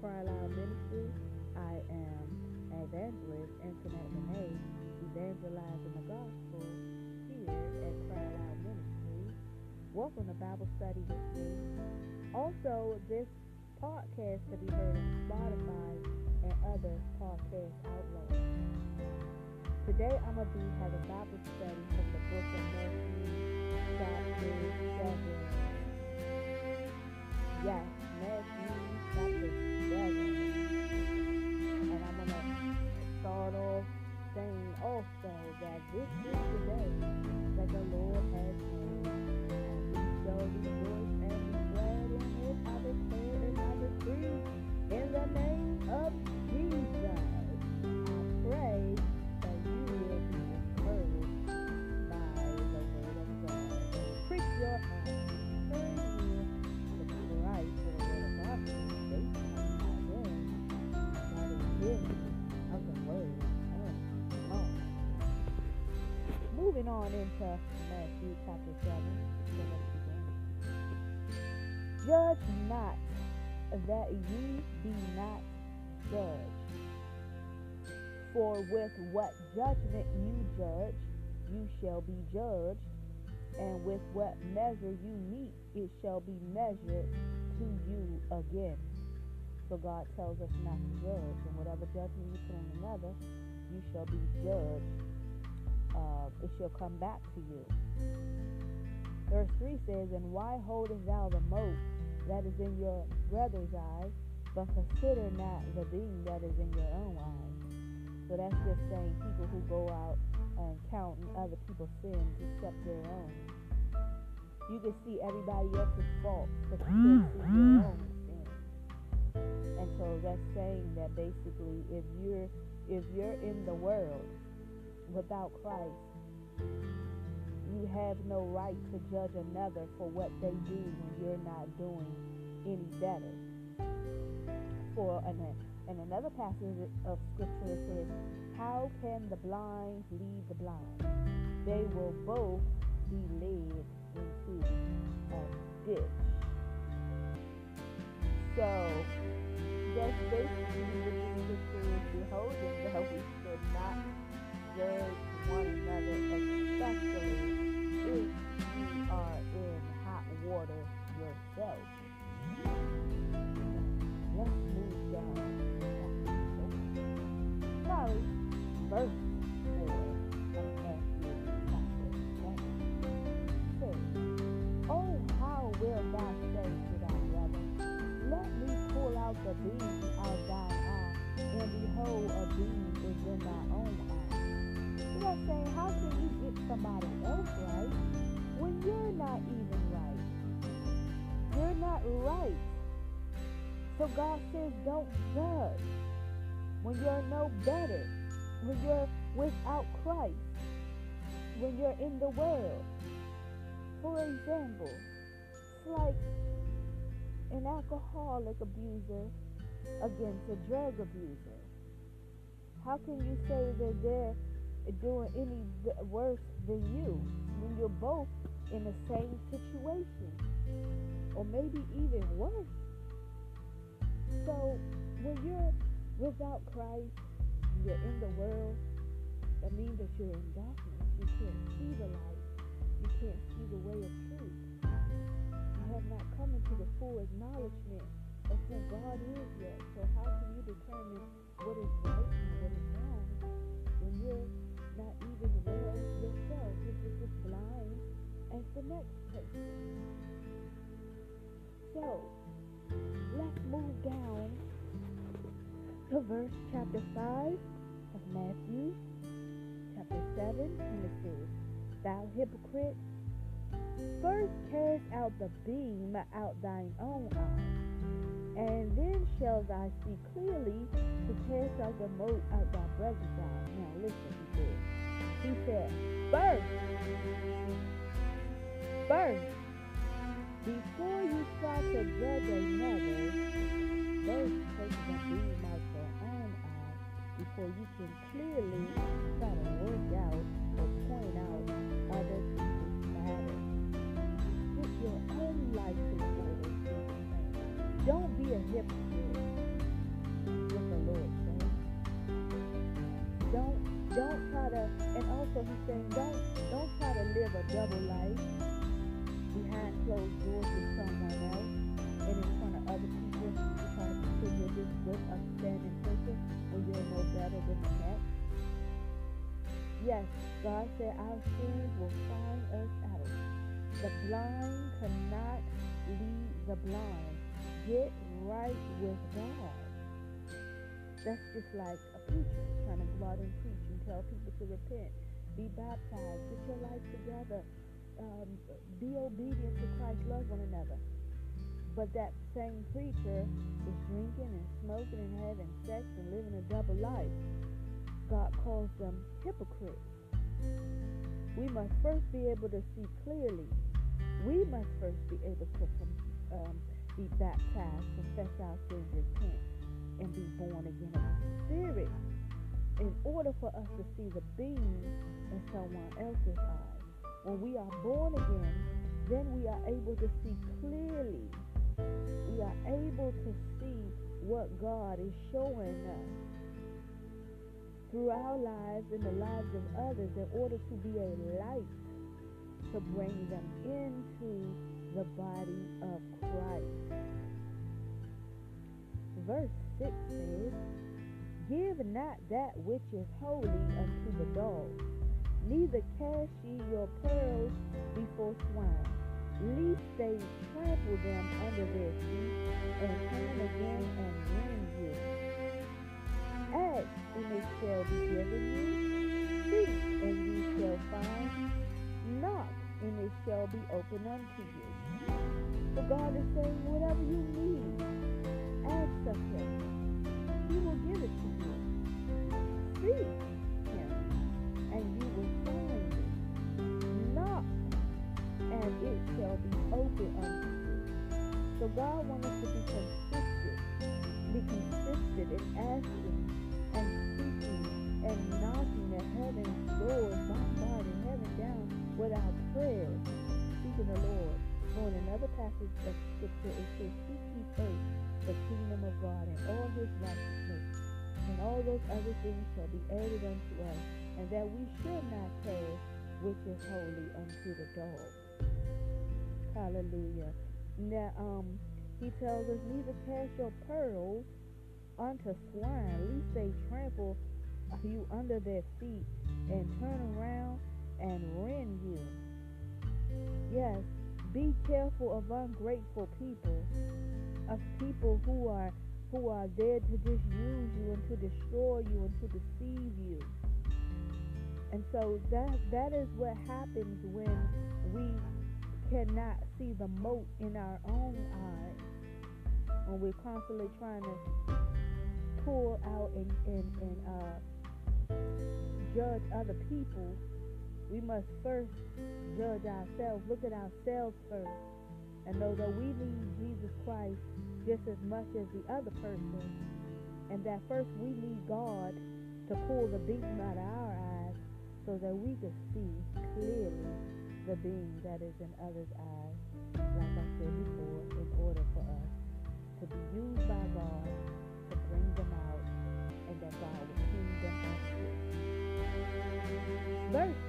Cry Loud Ministry. I am evangelist Antoinette Renee, evangelizing the gospel here at Cry Loud Ministry. Welcome to Bible study with me. Also, this podcast can be heard on Spotify and other podcast outlets. Today I'm going to be having Bible study from the book of Matthew, chapter 7. Yes, Matthew also that this is the day that the Lord has made. And we shall rejoice and be glad in it. I declare and I decree in the name of Moving on into uh, Matthew chapter 7. So let's begin. Judge not that ye be not judged. For with what judgment you judge, you shall be judged, and with what measure you mete, it shall be measured to you again. So God tells us not to judge, and whatever judgment you put on another, you shall be judged. Uh, it shall come back to you. Verse 3 says, And why holdest thou the mote that is in your brother's eye, but consider not the beam that is in your own eye? So that's just saying people who go out and counting other people's sins except their own. You can see everybody else's fault, but you can't see your own sins. And so that's saying that basically if you're if you're in the world without Christ, you have no right to judge another for what they do when you're not doing any better. For an and another passage of scripture says, How can the blind lead the blind? They will both be led into a ditch. So, that's basically what the scripture is beholding that we should not judge one another, especially if you are in hot water yourself. Let's move down sorry, verse 4 uh, of Matthew chapter 7 Oh, how will thou say to thy brother, Let me pull out the beam out of thine eye, and behold, a beam is in thy own eye. Know saying, how can you get somebody else right when you're not even right? You're not right. So God says, don't judge when you're no better, when you're without Christ, when you're in the world. For example, it's like an alcoholic abuser against a drug abuser. How can you say that they're doing any worse than you when you're both in the same situation? Or maybe even worse. So when you're without Christ, you're in the world, that means that you're in darkness. You can't see the light. You can't see the way of truth. You have not come into the full acknowledgement of who God is yet. So how can you determine what is right and what is wrong when you're not even of yourself? You're just as blind as the next person. So, let's move down to verse chapter 5 of Matthew, chapter 7, and it says, Thou hypocrite, first cast out the beam out thine own eye, and then shall thou see clearly to cast out the mote out thy brother's eye. Now listen, said, Burn. Burn. Before you try to judge another, first take the beam out your own eye before you can clearly try to work out or point out other people's matters. Put your own life together. Don't be a hypocrite with the Lord. Don't don't try to and so he's saying, don't don't try to live a double life behind closed doors with someone else and in front of other people. To pretend you're this good, upstanding person when you're no better than the next. Yes, God said our sins will find us out. The blind cannot lead the blind. Get right with God. That's just like a preacher trying to go out and preach and tell people to repent, be baptized, get your life together, um, be obedient to Christ, love one another. But that same preacher is drinking and smoking and having sex and living a double life. God calls them hypocrites. We must first be able to see clearly. We must first be able to um, be baptized, confess our sins, repent and be born again of the Spirit in order for us to see the beam in someone else's eyes. When we are born again, then we are able to see clearly. We are able to see what God is showing us through our lives and the lives of others in order to be a light to bring them into the body of Christ. Verse 6 says, Give not that which is holy unto the dogs, neither cast ye your pearls before swine, lest they trample them under their feet, and turn again and rend you. Ask, and it shall be given you. Seek, and ye shall find. Knock, and it shall be opened unto you. So God is saying, whatever you need, Ask of him. He will give it to you. Seek him, and you will find it. Knock, and it shall be open unto you. So God wants us to be consistent. Be consistent in asking and seeking and knocking at heaven's doors, bombarding heaven down with our prayers, seeking the Lord. Or in another passage of scripture, it says, Seek ye first the kingdom of God and all his righteousness, and all those other things shall be added unto us, and that we should not cast which is holy unto the dogs. Hallelujah. Now, um, he tells us, neither cast your pearls unto swine, lest they trample you under their feet and turn around and rend you. Yes, be careful of ungrateful people of people who are who are there to just use you and to destroy you and to deceive you. And so that that is what happens when we cannot see the mote in our own eye. When we're constantly trying to pull out and, and, and uh, judge other people, we must first judge ourselves, look at ourselves first, and know that we need Jesus Christ just as much as the other person, and that first we need God to pull the beam out of our eyes so that we can see clearly the beam that is in others' eyes, like I said before, in order for us to be used by God to bring them out and that God will clean them up. Verse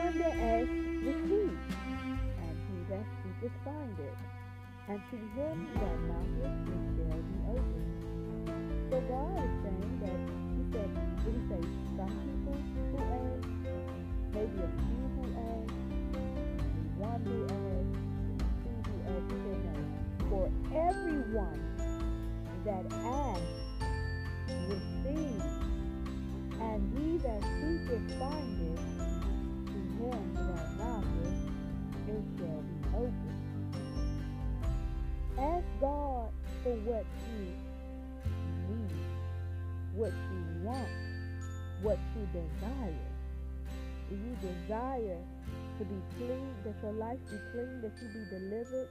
everyone that asks receives that seeketh findeth, and to him that knocketh it shall be opened. So God is saying that he said, did he say some people who ask, maybe a few who ask, one who ask, two who ask, he said. For everyone that asks receives, and he that seeketh findeth, knocketh it shall be open. Ask God for what you need, what you want, what you desire. Do you desire to be clean, that your life be clean, that you be delivered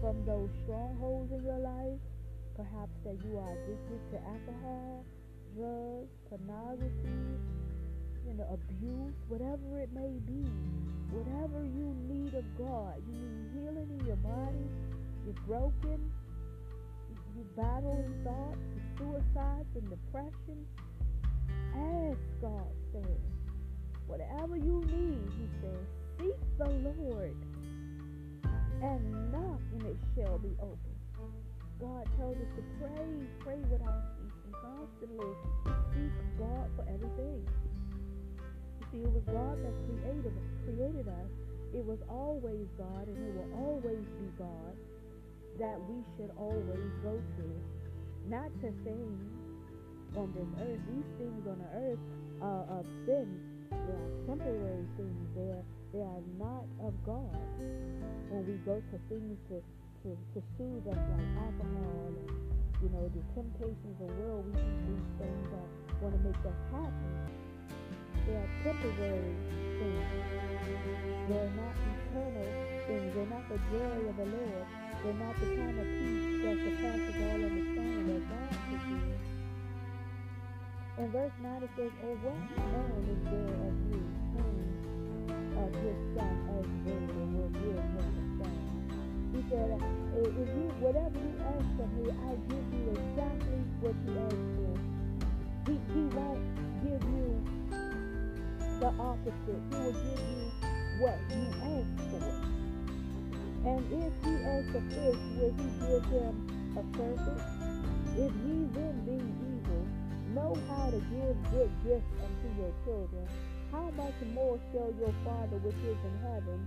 from those strongholds in your life? Perhaps that you are addicted to alcohol, drugs, pornography, you know, abuse, whatever it may be. Whatever you need of God, you need healing in your body, you're broken, You're battling thoughts, suicides, and depression, ask God, says. Whatever you need, he says, seek the Lord and knock, and it shall be open. God tells us to pray, pray without ceasing, constantly seek God for everything. See, it was God that created created us. It was always God, and it will always be God that we should always go to. Not to things on this earth. These things on the earth are of sin. They are temporary things. They are, they are not of God. When we go to things to, to, to soothe us like alcohol and, you know, the temptations of the world, we do things that want to make us happy. They are temporary things. They're not eternal things. They're not the joy of the Lord. They're not the kind of peace that surpasses all understanding that God could give. In verse 9 it says, Oh, what man is there of you whom of his son as and will give him a son? He said, uh, if you, whatever you ask of me, I give you exactly what you ask for. He, he won't give you the opposite. He will give you what you ask for. And if he asks a fish, will he give him a serpent? If ye then being evil know how to give good gifts unto your children, how much more shall your Father which is in heaven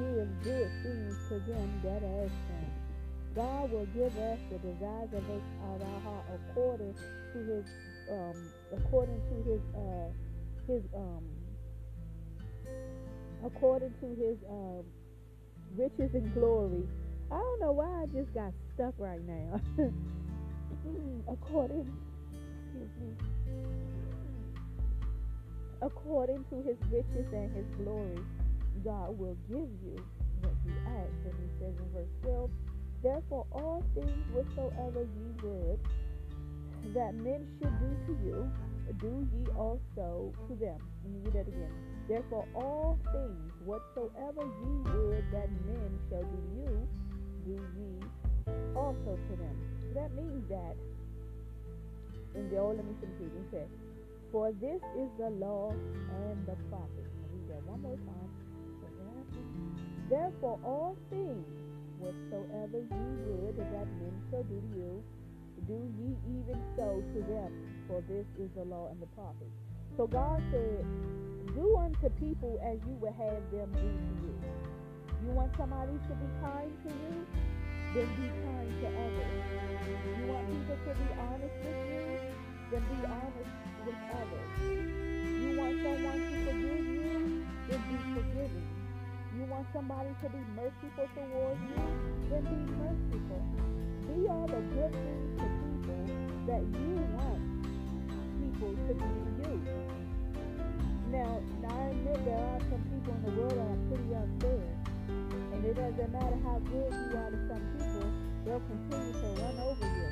give good things to them that ask him? God will give us the desires of, of our heart according to his um, according to his uh, his um, according to his um, riches and glory. I don't know why I just got stuck right now. according excuse me according to his riches and his glory, God will give you what you ask. And he says in verse 12, Therefore all things whatsoever ye would that men should do to you, do ye also to them. Let me read that again. Therefore all things whatsoever ye would that men shall do to you, do ye also to them. That means that, in the old, let me finish it says, For this is the law and the prophets. Read that one more time. Therefore all things whatsoever ye would that men shall do to you, do ye even so to them, for this is the law and the prophets. So God said, do unto people as you would have them do to you. You want somebody to be kind to you? Then be kind to others. You want people to be honest with you? Then be honest with others. You want someone to forgive you? Then be forgiving. You want somebody to be merciful towards you? Then be merciful. Be all the good things to people that you want people to be you. Now, I admit there are some people in the world that are pretty unfair. And it doesn't matter how good you are to some people, they'll continue to run over you.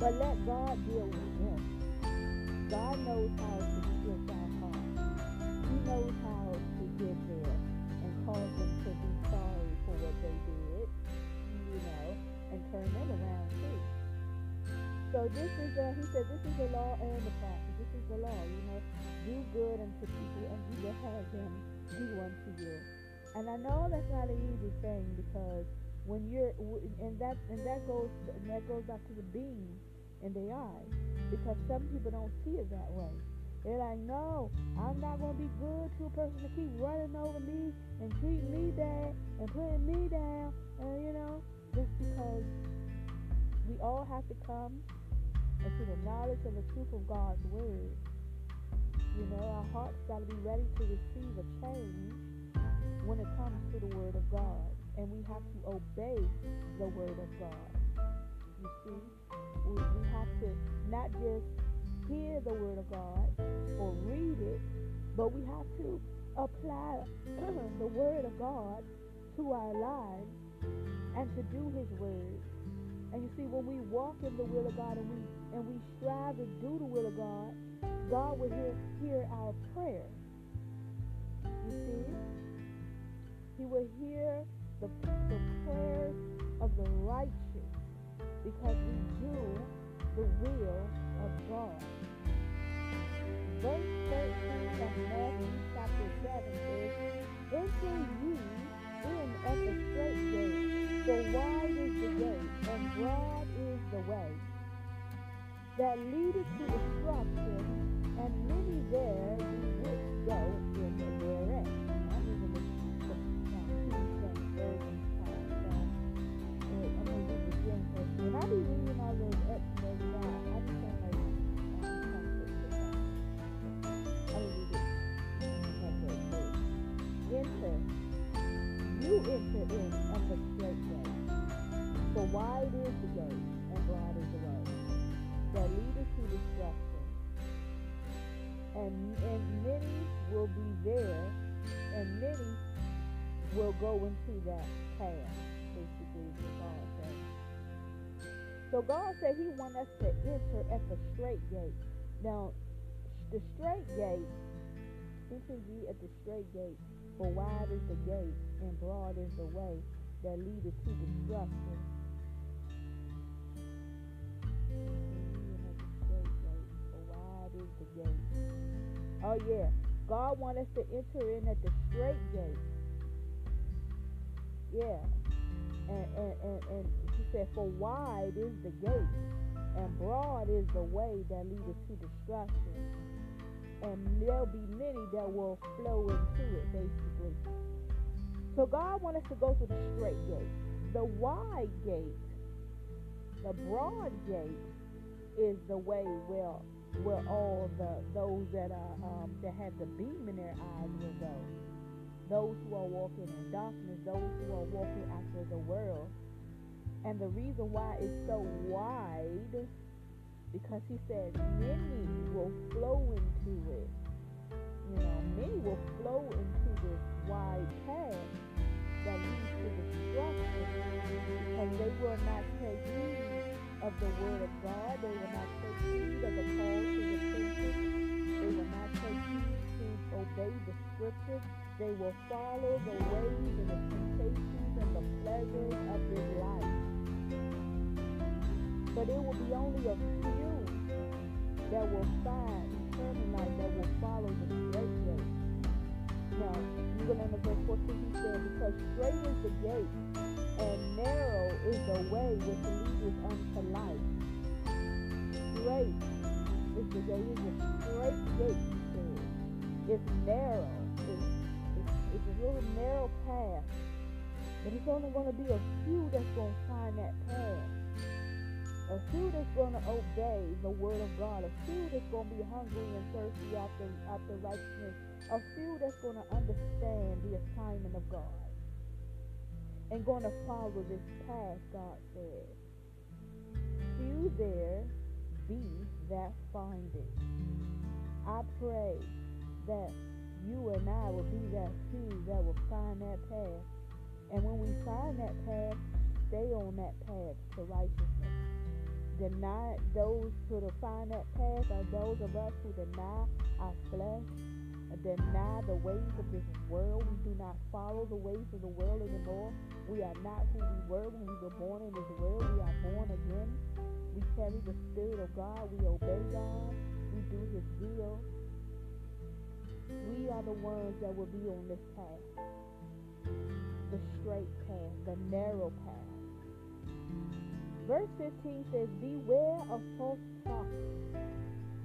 But let God deal with them. God knows how to shift our hearts. He knows how to get there and cause them to be sorry for what they did, you know, and turn them around too. So this is a, he said, this is the law and the prophet. This is the law, you know. Do good unto people and you will have them do unto you. And I know that's not an easy thing because when you're and that and that goes and that goes back to the beam in the eye because some people don't see it that way. They're like, no, I'm not gonna be good to a person to keep running over me and treating me bad and putting me down, and you know, just because we all have to come into the knowledge of the truth of God's word. You know, our hearts got to be ready to receive a change when it comes to the word of God. And we have to obey the word of God. You see, we, we have to not just hear the word of God or read it, but we have to apply the word of God to our lives and to do his word. And you see, when we walk in the will of God and we and we strive to do the will of God, God will hear, hear our prayer. You see? He will hear the, the prayers of the righteous. because we do the will of God. Verse 13 of Matthew chapter 7 says, Enter ye in at the straight gate, for wide is the gate, and broad is the way that leadeth to destruction, and many there be which go in thereat. I'm. I'm going to the again when I be reading all those extras, I, I just don't wide is the gate, and broad is the way that leadeth to destruction. And, and many will be there, and many will go into that path, basically, what God said. So God said He wants us to enter at the straight gate. Now, the straight gate, enter ye at the straight gate, for wide is the gate, and broad is the way that leadeth to destruction. Oh yeah, God wants us to enter in at the straight gate. Yeah, and and and, and He said, for wide is the gate, and broad is the way that leadeth to destruction, and there'll be many that will flow into it, basically. So God wants us to go to the straight gate. The wide gate, the broad gate, is the way well where all the those that are um, that have the beam in their eyes will go. Those who are walking in darkness, those who are walking after the world. And the reason why it's so wide, because he said many will flow into it. You know, many will flow into this wide path that leads to destruction and they will not take heed of the word of God. They will not take heed of the call to repentance. They will not take heed to obey the scriptures. They will follow the ways and the temptations and the pleasures of this life. But it will be only a few that will find eternal life, that will follow the. Now, you go down to end up verse 14, he said, because straight is the gate, and narrow is the way which leadeth unto life. Straight is the gate, is a straight gate, he said. It's narrow. It's, it's, it's a little narrow path. But it's only going to be a few that's going to find that path. A few that's going to obey the word of God. A few that's going to be hungry and thirsty after, after righteousness. A few that's going to understand the assignment of God and going to follow this path, God said. Few there be that find it. I pray that you and I will be that few that will find that path. And when we find that path, stay on that path to righteousness. Deny those who to find that path are those of us who deny our flesh, deny the ways of this world. We do not follow the ways of the world anymore. We are not who we were when we were born in this world. We are born again. We carry the Spirit of God. We obey God. We do His will. We are the ones that will be on this path. The straight path, the narrow path. Verse 15 says, Beware of false prophets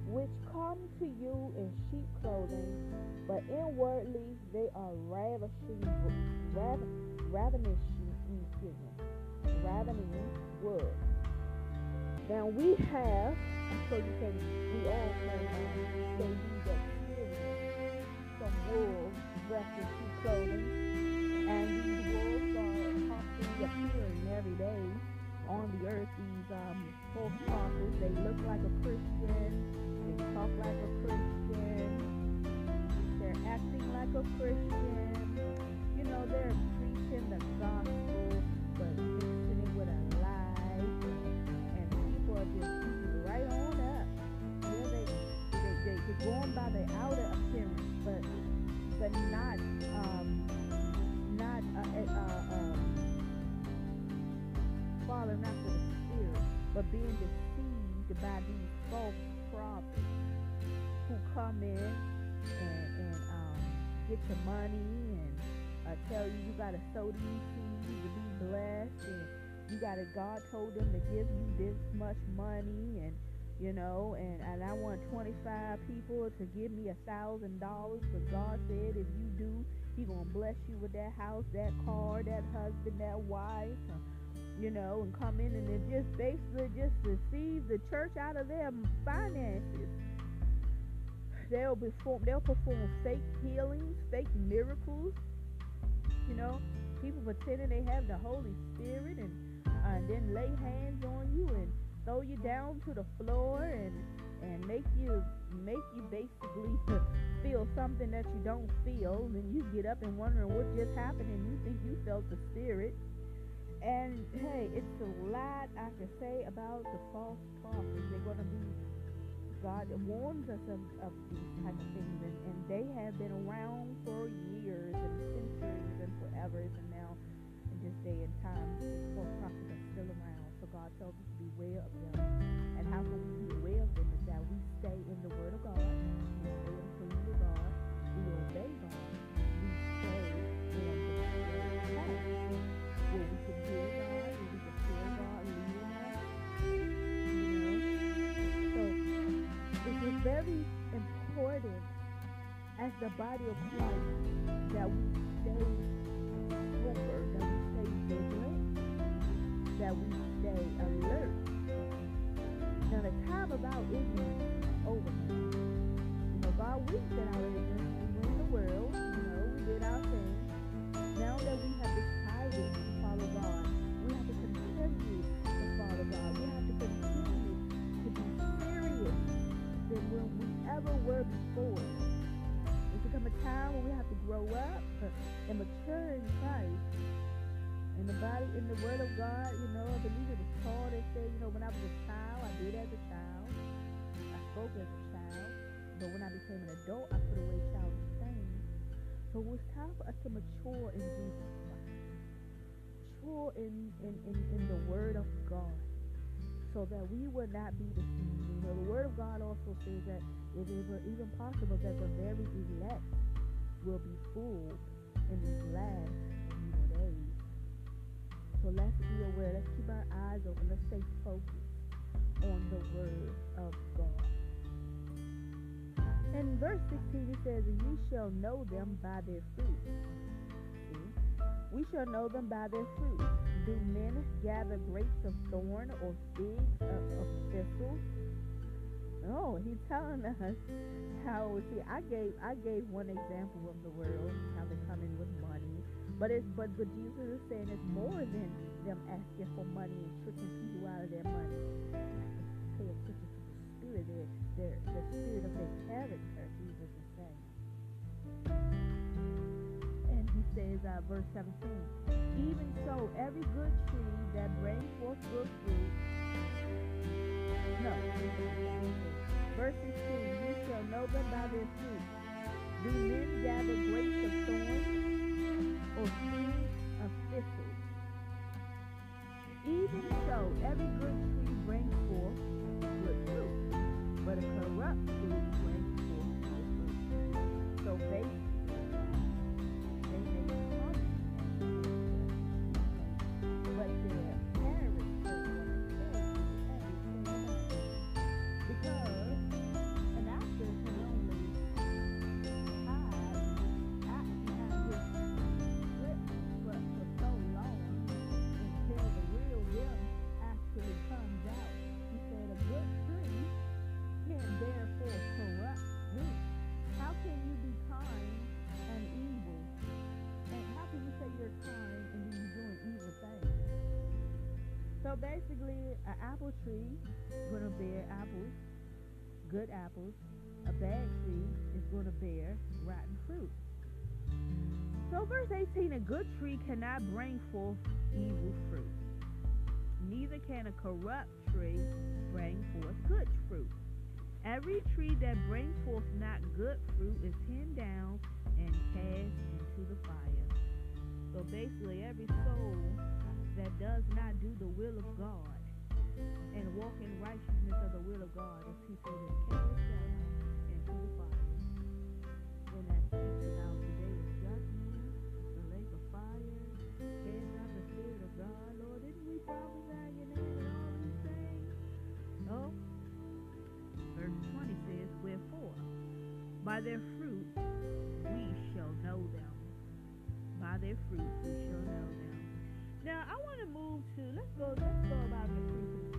which come to you in sheep clothing, but inwardly they are ravishing, rav, ravening, excuse me, ravening wood. Now we have, sure you can, we all can um, say these experience some wolves dressed in sheep clothing, and these wolves are constantly appearing every day on the earth. These um, false prophets, they look like a Christian they talk like a Christian. They're acting like a Christian. You know, they're preaching the gospel, but mixing it with a lie. And people are just eating right on up. Yeah, they, they, they, they're going by the outer appearance, but but not um, not uh, uh, but being deceived by these false prophets who come in and, and um, get your money and uh, tell you you got to sow these seeds to be blessed and you got to God told them to give you this much money and you know and, and I want 25 people to give me a thousand dollars because God said if you do he gonna bless you with that house that car that husband that wife uh, you know, and come in and it just basically just deceive the church out of their finances. They'll perform they'll perform fake healings, fake miracles. You know, people pretending they have the Holy Spirit and uh, and then lay hands on you and throw you down to the floor and and make you make you basically feel something that you don't feel and you get up and wondering what just happened and you think you felt the spirit and hey, it's a lot I can say about the false prophets. They're going to be, God warns us of, of these type of things, and, and they have been around for years and centuries and forever. And now, in this day and time, false prophets are still around. So God tells us to beware of them. And how can we be aware of them is that we stay in the Word of God, as the body of Christ that we stay sober, that we stay vigilant, that we stay alert. Now the time about ignorance is over. You know, God winked at our ignorance. We were in the world, you know, we did our thing. Now that we have decided to follow God. We have to continue to follow God. We have to continue to be serious than when we ever were before. Grow up and mature in Christ. In the body, in the Word of God, you know, I believe it was Paul that said, you know, when I was a child, I did as a child. I spoke as a child. But when I became an adult, I put away childish things. So it was time for us to mature in Jesus Christ, in, in, in, in the Word of God so that we would not be deceived. You know, the Word of God also says that it is even possible that the very elect will be fooled in these last evil days. So let's be aware. Let's keep our eyes open. Let's stay focused on the Word of God. In verse 16 it says, ye shall know them by their fruit. We shall know them by their fruit. Do men gather grapes of thorn or figs of, of thistles? Oh, he's telling us how see I gave I gave one example of the world, how they come in with money. But it's but but Jesus is saying it's more than them asking for money and tricking people out of their money. Pay attention to the spirit, their, their the spirit of their character, Jesus is saying and he says, uh, verse 17, Even so, every good tree that brings forth good fruit, no, verse 16, you shall know them by their fruit. Do men gather grapes of thorns or seeds of thistles? Even so, every good tree brings forth good fruit, but a corrupt tree brings forth no fruit. So basically, So basically, an apple tree is going to bear apples, good apples. A bad tree is going to bear rotten fruit. So verse 18, a good tree cannot bring forth evil fruit. Neither can a corrupt tree bring forth good fruit. Every tree that brings forth not good fruit is hewn down and cast into the fire. So basically, every soul that does not do the will of God and walk in righteousness of the will of God as he said is cast down into the fire. And that speaks about the day of judgment, the lake of fire, cast out the spirit of God. Lord, didn't we prophesy your name and all these things? No. Verse 20 says, Wherefore, by their fruit we shall know them. By their fruit we shall know. Now I want to move to let's go let's go about the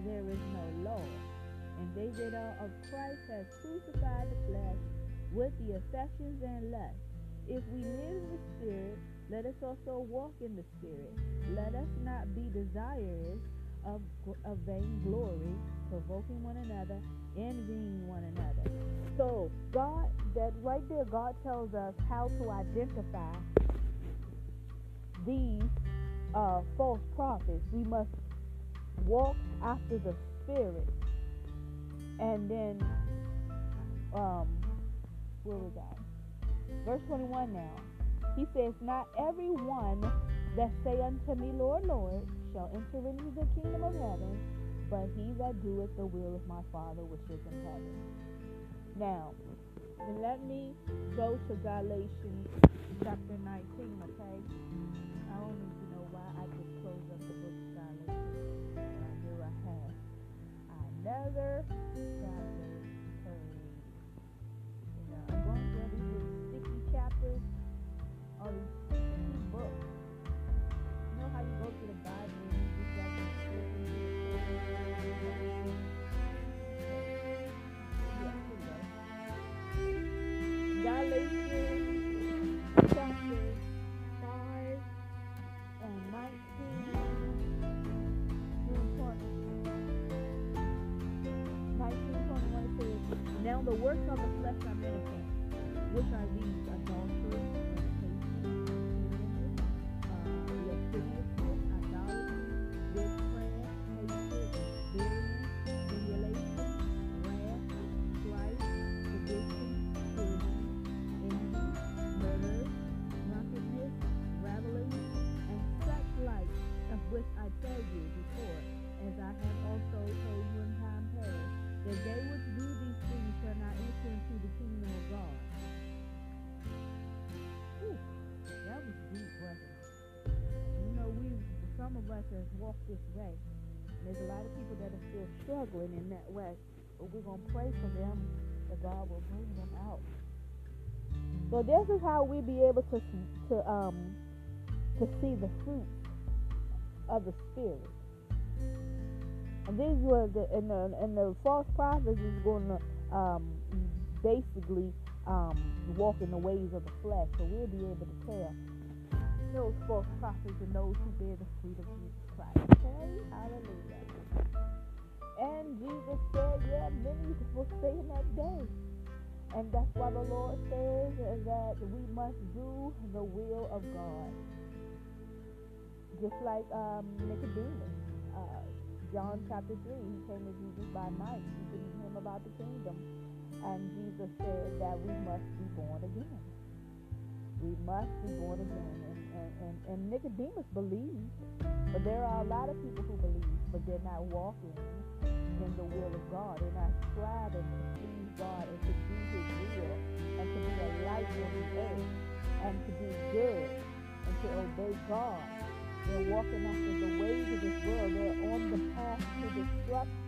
there is no law. And they that are of Christ have crucified the flesh with the affections and lusts. If we live in the Spirit, let us also walk in the Spirit. Let us not be desirous of, of vain glory, provoking one another, envying one another. So God, that right there, God tells us how to identify these uh, false prophets. We must walk after the Spirit, and then um, where was I? Verse 21 now. He says, Not every one that say unto me, Lord, Lord, shall enter into the kingdom of heaven, but he that doeth the will of my Father which is in heaven. Now, let me go to Galatians chapter 19, okay? I another chapter to. You know, I'm going through all these little sticky chapters or these sticky books. The works of the flesh are manifest, which are these adultery, have walked this way. And there's a lot of people that are still struggling in that way. But we're gonna pray for them that God will bring them out. So this is how we be able to to um to see the fruit of the spirit. And these were the and the and the false prophets is going to um, basically um, walk in the ways of the flesh. So we'll be able to tell those false prophets and those who bear the fruit of Jesus Christ. Okay, hallelujah. And Jesus said, yeah, many will stay in that day. And that's why the Lord says that we must do the will of God. Just like um, Nicodemus. Uh, John chapter 3, he came to Jesus by night, speaking to him about the kingdom. And Jesus said that we must be born again. We must be born again. And, and, and, Nicodemus believed, but there are a lot of people who believe, but they're not walking in the will of God. They're not striving to please God and to do His will and to be a light on the earth and to be good and to obey God. They're walking after the ways of this world. They're on the path to destruction.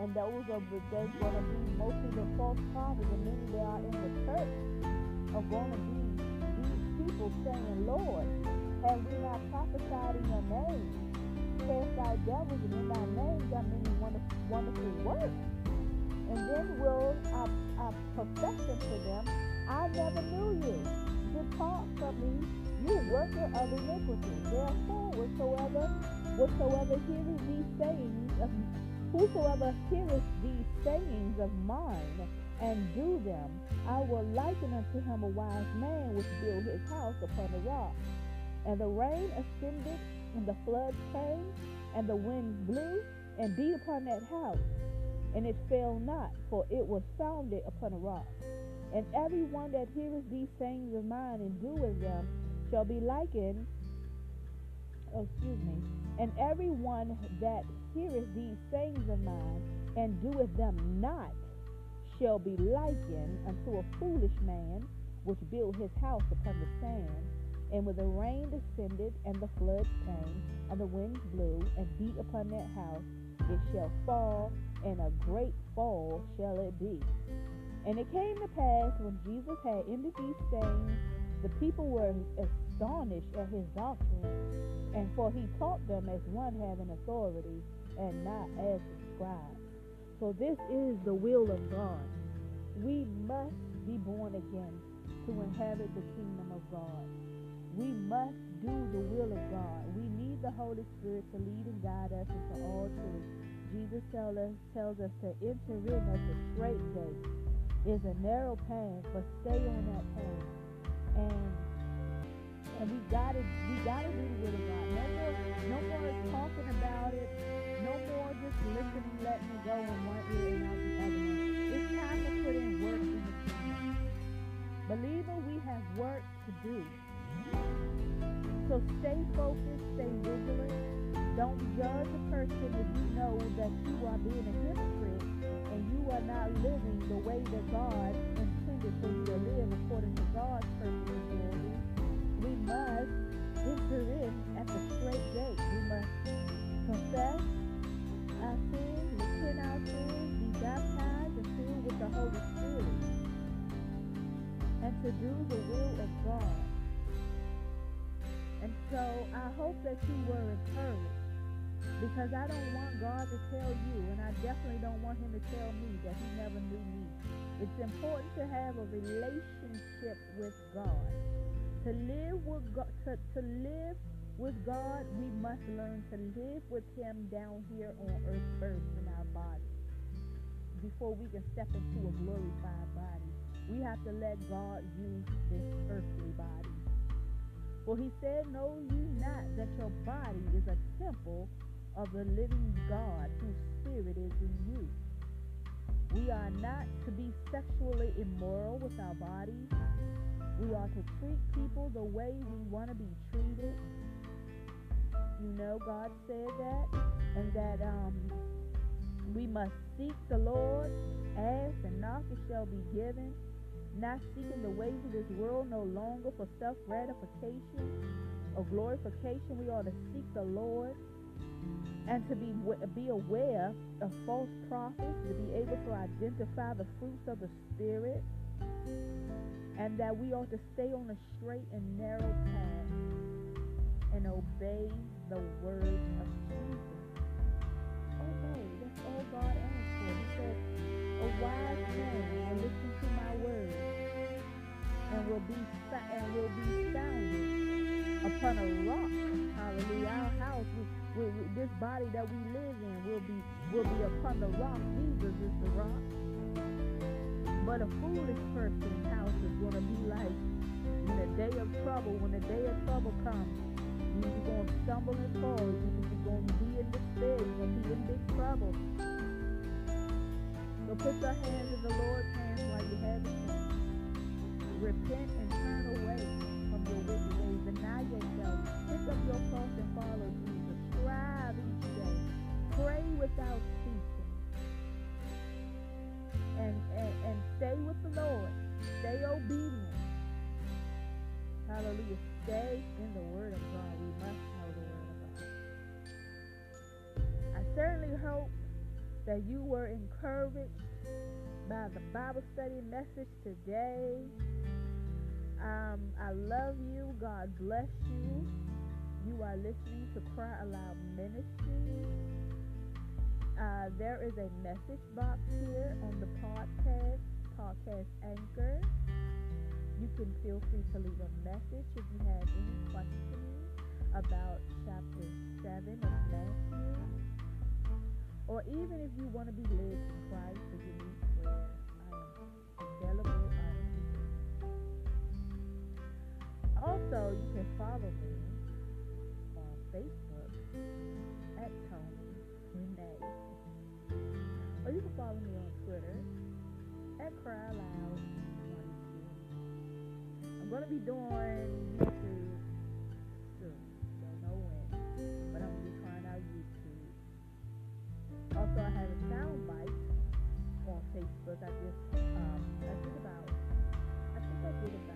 And those are there's going to be mostly the false prophets, and many that are in the church are going to be these people saying, Lord, have we not prophesied in your name? Cast out devils, and in thy name done many wonderful, wonderful works. And then will I, I profess unto them, I never knew you. Depart from me, you worker of iniquity. Therefore, whatsoever, whatsoever heareth these sayings of whosoever heareth these sayings of mine and do them, I will liken unto him a wise man which built his house upon a rock. And the rain ascended, and the floods came, and the winds blew, and beat upon that house. And it fell not, for it was founded upon a rock. And every one that heareth these sayings of mine and doeth them shall be likened, oh, excuse me, and every one that heareth these sayings of mine and doeth them not shall be likened unto a foolish man which built his house upon the sand. And when the rain descended, and the floods came, and the winds blew, and beat upon that house, it shall fall, and a great fall shall it be. And it came to pass when Jesus had ended these sayings, the people were astonished at his doctrine, and for he taught them as one having authority, and not as the scribes. So this is the will of God. We must be born again to inherit the kingdom of God. We must do the will of God. We need the Holy Spirit to lead and guide us into all truth. Jesus tell us, tells us to enter in at the straight gate is a narrow path, but stay on that path. And and we gotta we gotta do the will of God. No more no more talking about it. No more just listening, letting go in one ear and out the other It's time to put in work in the kingdom. Believer, we have work to do. So stay focused, stay vigilant. Don't judge a person if you know that you are being a hypocrite and you are not living the way that God intended for you to live according to God's purpose and we must enter in at the straight gate. We must confess our sins, repent our sins, be baptized and filled with the Holy Spirit, and to do the will of God. And so I hope that you were encouraged because I don't want God to tell you, and I definitely don't want him to tell me that he never knew me. It's important to have a relationship with God. To live with God, to, to live with God, we must learn to live with him down here on earth first in our body. Before we can step into a glorified body, we have to let God use this earthly body. For he said, Know ye not that your body is a temple of the living God whose spirit is in you. We are not to be sexually immoral with our bodies. We are to treat people the way we want to be treated. You know, God said that. And that um, we must seek the Lord, ask and knock, it shall be given. Not seeking the ways of this world no longer for self gratification or glorification. We ought to seek the Lord and to be be aware of false prophets, to be able to identify the fruits of the spirit, and that we ought to stay on a straight and narrow path and obey the words of Jesus. Oh, obey. That's all God asked for. He said, "A wise man will listen to my words and will be and will be founded upon a rock." Hallelujah. Our house we, we, this body that we live in will be will be upon the rock. Jesus is the rock. But a foolish person's house is going to be like in the day of trouble. When the day of trouble comes, you're going to stumble and fall. You're going to be in despair. You're going to be in big trouble. So put your hands in the Lord's hands while you have it. Repent and turn away from your wicked ways. Deny yourself. Pick up your cross and follow Jesus strive each day. Pray without ceasing. And, and, and stay with the Lord. Stay obedient. Hallelujah. Stay in the Word of God. We must know the Word of God. I certainly hope that you were encouraged by the Bible study message today. Um, I love you. God bless you. You are listening to Cry Aloud Ministry. Uh, there is a message box here on the podcast, podcast anchor. You can feel free to leave a message if you have any questions about chapter 7 of Matthew. Or even if you want to be led to Christ or you need prayer, I am available. Also, you can follow me on Facebook at Tony Renee. Or you can follow me on Twitter at Cry Loud. I'm to be doing YouTube soon. Don't know when. But I'm to be trying out YouTube. Also, I have a sound bite on Facebook. I just, um, I did about, I think I did about